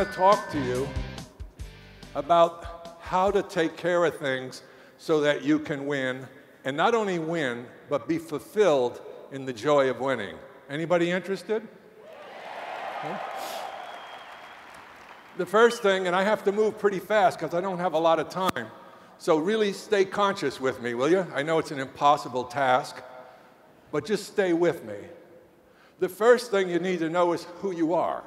To talk to you about how to take care of things so that you can win, and not only win, but be fulfilled in the joy of winning. Anybody interested? Okay. The first thing, and I have to move pretty fast because I don't have a lot of time. So really stay conscious with me, will you? I know it's an impossible task, but just stay with me. The first thing you need to know is who you are.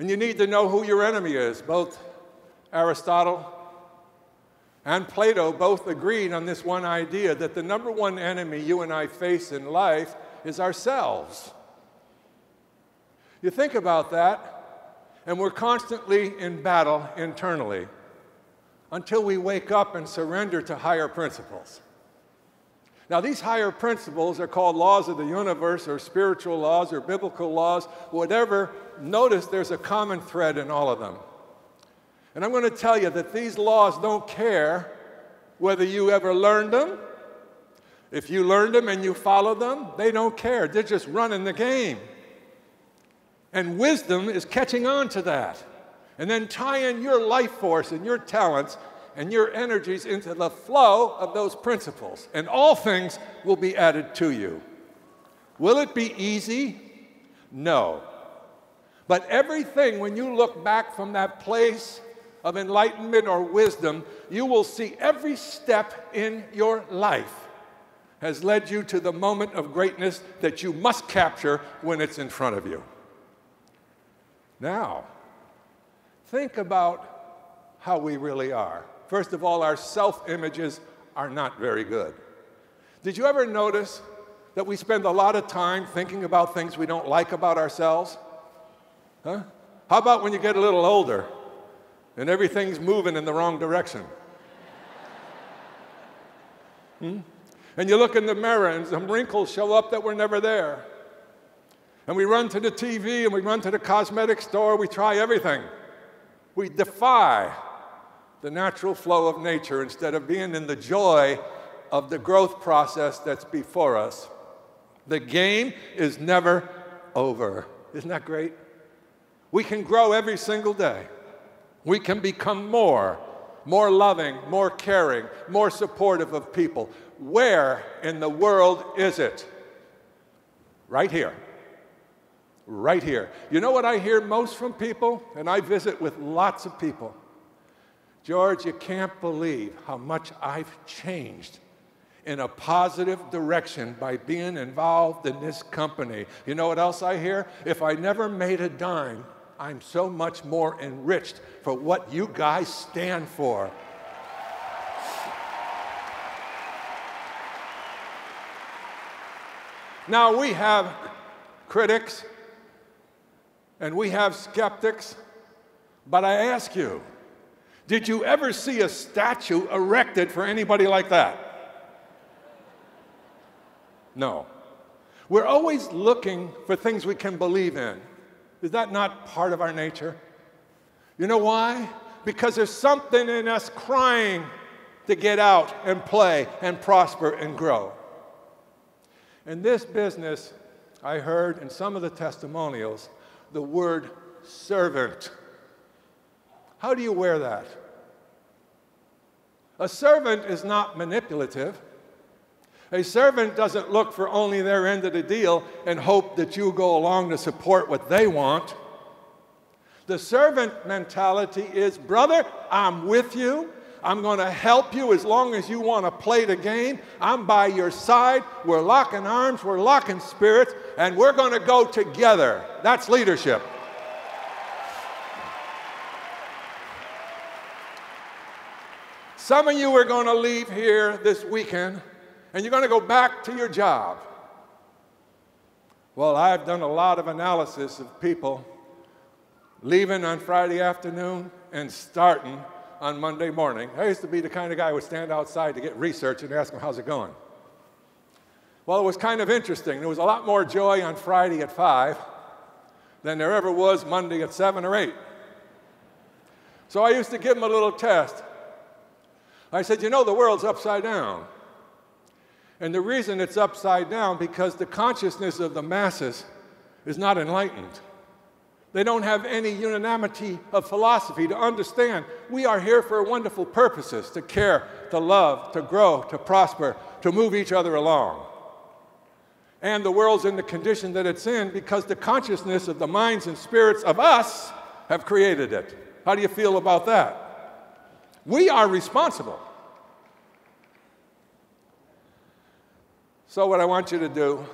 And you need to know who your enemy is. Both Aristotle and Plato both agreed on this one idea that the number one enemy you and I face in life is ourselves. You think about that, and we're constantly in battle internally until we wake up and surrender to higher principles. Now, these higher principles are called laws of the universe or spiritual laws or biblical laws, whatever. Notice there's a common thread in all of them. And I'm going to tell you that these laws don't care whether you ever learned them. If you learned them and you follow them, they don't care. They're just running the game. And wisdom is catching on to that. And then tying your life force and your talents and your energies into the flow of those principles. And all things will be added to you. Will it be easy? No. But everything, when you look back from that place of enlightenment or wisdom, you will see every step in your life has led you to the moment of greatness that you must capture when it's in front of you. Now, think about how we really are. First of all, our self images are not very good. Did you ever notice that we spend a lot of time thinking about things we don't like about ourselves? Huh? How about when you get a little older and everything's moving in the wrong direction? Hmm? And you look in the mirror and some wrinkles show up that were never there. And we run to the TV and we run to the cosmetic store, we try everything. We defy the natural flow of nature instead of being in the joy of the growth process that's before us. The game is never over. Isn't that great? We can grow every single day. We can become more, more loving, more caring, more supportive of people. Where in the world is it? Right here right here. You know what I hear most from people? And I visit with lots of people. George, you can't believe how much I've changed in a positive direction by being involved in this company. You know what else I hear? If I never made a dime, I'm so much more enriched for what you guys stand for. Now, we have critics and we have skeptics. But I ask you, did you ever see a statue erected for anybody like that? No. We're always looking for things we can believe in. Is that not part of our nature? You know why? Because there's something in us crying to get out and play and prosper and grow. In this business, I heard in some of the testimonials the word servant. How do you wear that? A servant is not manipulative. A servant doesn't look for only their end of the deal and hope that you go along to support what they want. The servant mentality is, brother, I'm with you. I'm going to help you as long as you want to play the game. I'm by your side. We're locking arms, we're locking spirits, and we're going to go together. That's leadership. Some of you are going to leave here this weekend and you're going to go back to your job. Well, I've done a lot of analysis of people leaving on Friday afternoon and starting on Monday morning. I used to be the kind of guy who would stand outside to get research and ask them, How's it going? Well, it was kind of interesting. There was a lot more joy on Friday at 5 than there ever was Monday at 7 or 8. So I used to give them a little test. I said, You know, the world's upside down. And the reason it's upside down because the consciousness of the masses is not enlightened. They don't have any unanimity of philosophy to understand we are here for wonderful purposes to care, to love, to grow, to prosper, to move each other along. And the world's in the condition that it's in because the consciousness of the minds and spirits of us have created it. How do you feel about that? We are responsible. So, what I want you to do,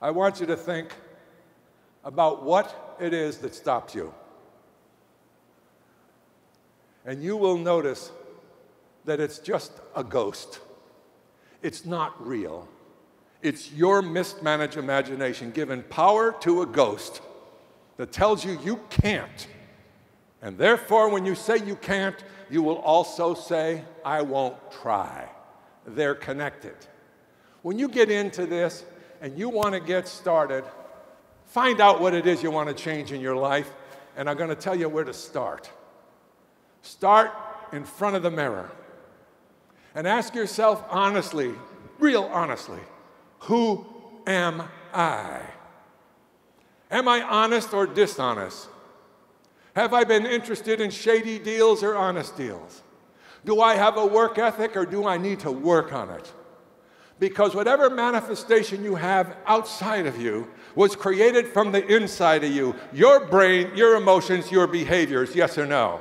I want you to think about what it is that stops you. And you will notice that it's just a ghost. It's not real. It's your mismanaged imagination given power to a ghost that tells you you can't. And therefore, when you say you can't, you will also say, I won't try. They're connected. When you get into this and you want to get started, find out what it is you want to change in your life, and I'm going to tell you where to start. Start in front of the mirror and ask yourself honestly, real honestly, who am I? Am I honest or dishonest? Have I been interested in shady deals or honest deals? Do I have a work ethic or do I need to work on it? Because whatever manifestation you have outside of you was created from the inside of you your brain, your emotions, your behaviors, yes or no?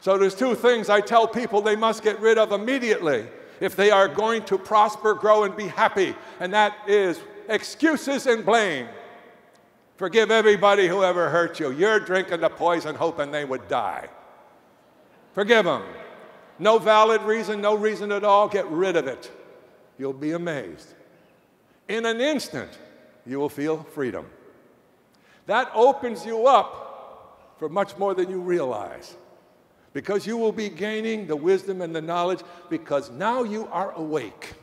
So there's two things I tell people they must get rid of immediately if they are going to prosper, grow, and be happy, and that is excuses and blame. Forgive everybody who ever hurt you. You're drinking the poison hoping they would die. Forgive them. No valid reason, no reason at all. Get rid of it. You'll be amazed. In an instant, you will feel freedom. That opens you up for much more than you realize because you will be gaining the wisdom and the knowledge because now you are awake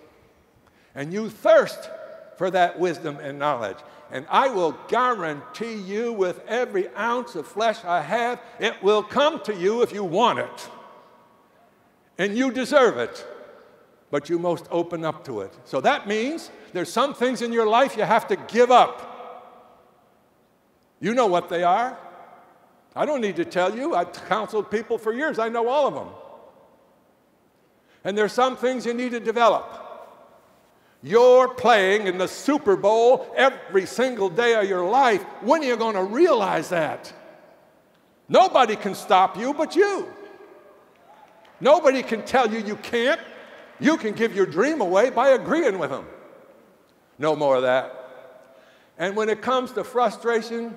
and you thirst for that wisdom and knowledge. And I will guarantee you, with every ounce of flesh I have, it will come to you if you want it. And you deserve it, but you must open up to it. So that means there's some things in your life you have to give up. You know what they are. I don't need to tell you. I've counseled people for years, I know all of them. And there's some things you need to develop. You're playing in the Super Bowl every single day of your life. When are you going to realize that? Nobody can stop you but you. Nobody can tell you you can't. You can give your dream away by agreeing with them. No more of that. And when it comes to frustration,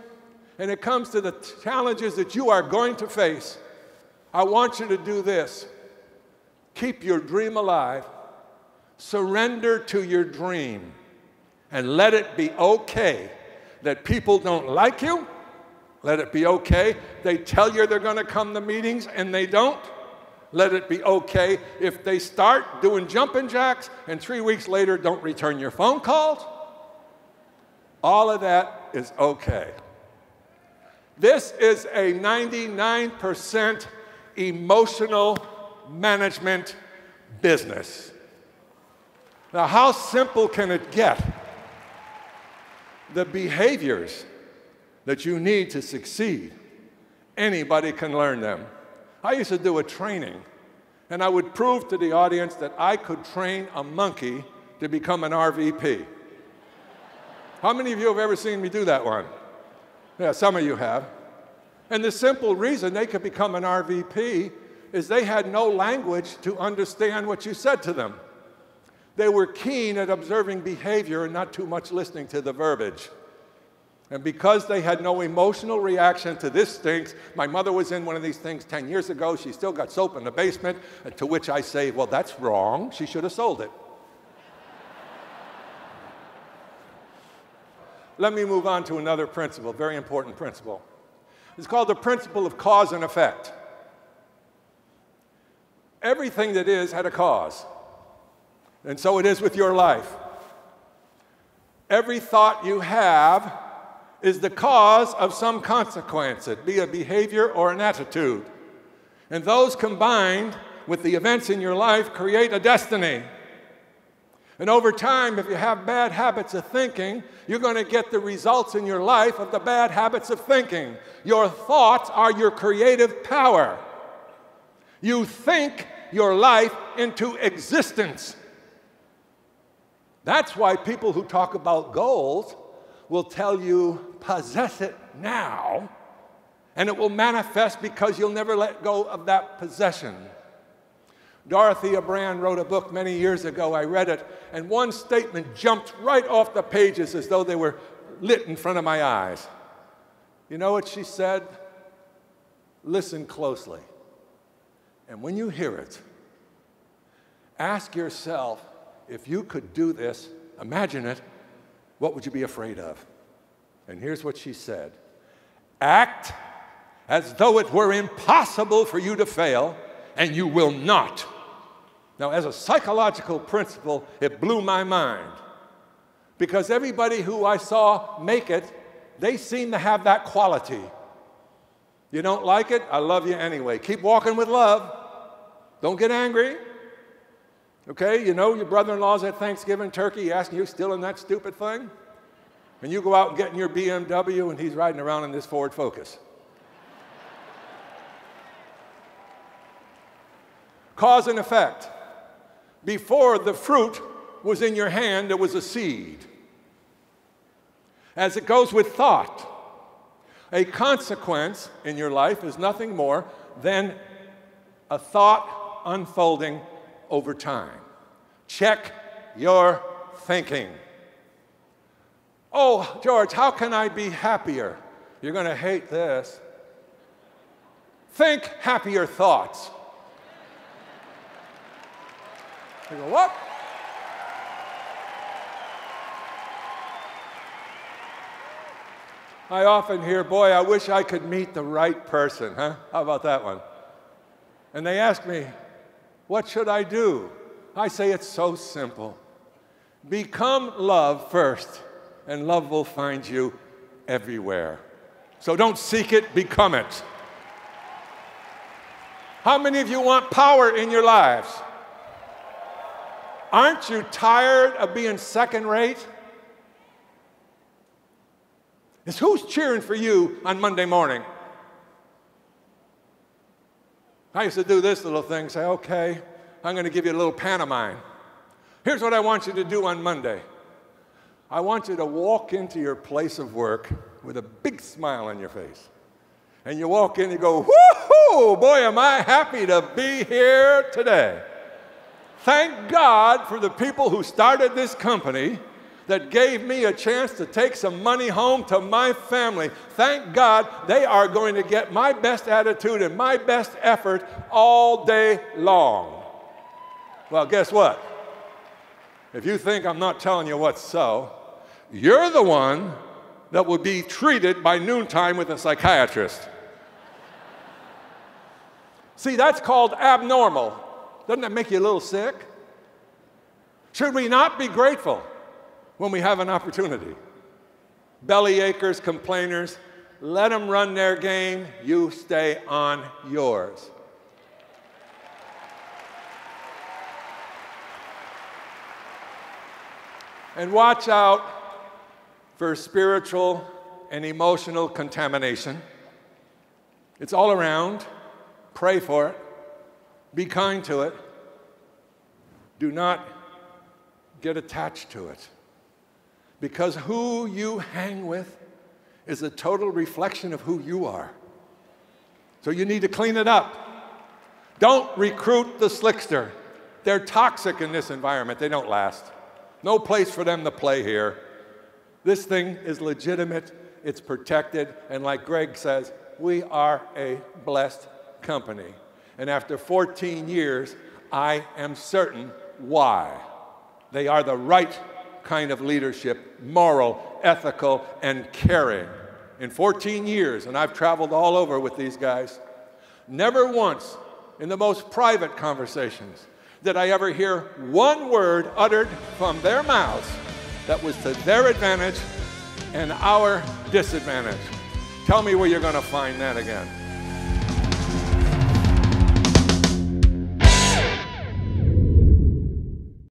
and it comes to the challenges that you are going to face, I want you to do this keep your dream alive, surrender to your dream, and let it be okay that people don't like you. Let it be okay. They tell you they're going to come to meetings and they don't. Let it be okay if they start doing jumping jacks and three weeks later don't return your phone calls. All of that is okay. This is a 99% emotional management business. Now, how simple can it get? The behaviors that you need to succeed, anybody can learn them. I used to do a training, and I would prove to the audience that I could train a monkey to become an RVP. How many of you have ever seen me do that one? Yeah, some of you have. And the simple reason they could become an RVP is they had no language to understand what you said to them. They were keen at observing behavior and not too much listening to the verbiage. And because they had no emotional reaction to this stinks, my mother was in one of these things 10 years ago. She still got soap in the basement, uh, to which I say, Well, that's wrong. She should have sold it. Let me move on to another principle, very important principle. It's called the principle of cause and effect. Everything that is had a cause, and so it is with your life. Every thought you have is the cause of some consequence, it be a behavior or an attitude. And those combined with the events in your life create a destiny. And over time, if you have bad habits of thinking, you're going to get the results in your life of the bad habits of thinking. Your thoughts are your creative power. You think your life into existence. That's why people who talk about goals will tell you, possess it now, and it will manifest because you'll never let go of that possession. Dorothea Brande wrote a book many years ago. I read it, and one statement jumped right off the pages as though they were lit in front of my eyes. You know what she said? Listen closely. And when you hear it, ask yourself if you could do this, imagine it, what would you be afraid of? And here's what she said Act as though it were impossible for you to fail, and you will not. Now, as a psychological principle, it blew my mind because everybody who I saw make it, they seem to have that quality. You don't like it? I love you anyway. Keep walking with love. Don't get angry. Okay, you know your brother in law's at Thanksgiving turkey asking you still in that stupid thing? And you go out and get in your BMW and he's riding around in this Ford Focus. Cause and effect. Before the fruit was in your hand, there was a seed. As it goes with thought, a consequence in your life is nothing more than a thought unfolding over time. Check your thinking. Oh, George, how can I be happier? You're going to hate this. Think happier thoughts. You go, what? I often hear, boy, I wish I could meet the right person, huh? How about that one? And they ask me, what should I do? I say it's so simple. Become love first, and love will find you everywhere. So don't seek it, become it. How many of you want power in your lives? Aren't you tired of being second rate? Is who's cheering for you on Monday morning? I used to do this little thing say, okay, I'm going to give you a little pantomime. Here's what I want you to do on Monday I want you to walk into your place of work with a big smile on your face. And you walk in, you go, woohoo, boy, am I happy to be here today. Thank God for the people who started this company that gave me a chance to take some money home to my family. Thank God they are going to get my best attitude and my best effort all day long. Well, guess what? If you think I'm not telling you what's so, you're the one that will be treated by noontime with a psychiatrist. See, that's called abnormal. Doesn't that make you a little sick? Should we not be grateful when we have an opportunity? Belly achers, complainers, let them run their game. You stay on yours. And watch out for spiritual and emotional contamination. It's all around. Pray for it. Be kind to it. Do not get attached to it. Because who you hang with is a total reflection of who you are. So you need to clean it up. Don't recruit the slickster. They're toxic in this environment, they don't last. No place for them to play here. This thing is legitimate, it's protected, and like Greg says, we are a blessed company. And after 14 years, I am certain why. They are the right kind of leadership, moral, ethical, and caring. In 14 years, and I've traveled all over with these guys, never once in the most private conversations did I ever hear one word uttered from their mouths that was to their advantage and our disadvantage. Tell me where you're going to find that again.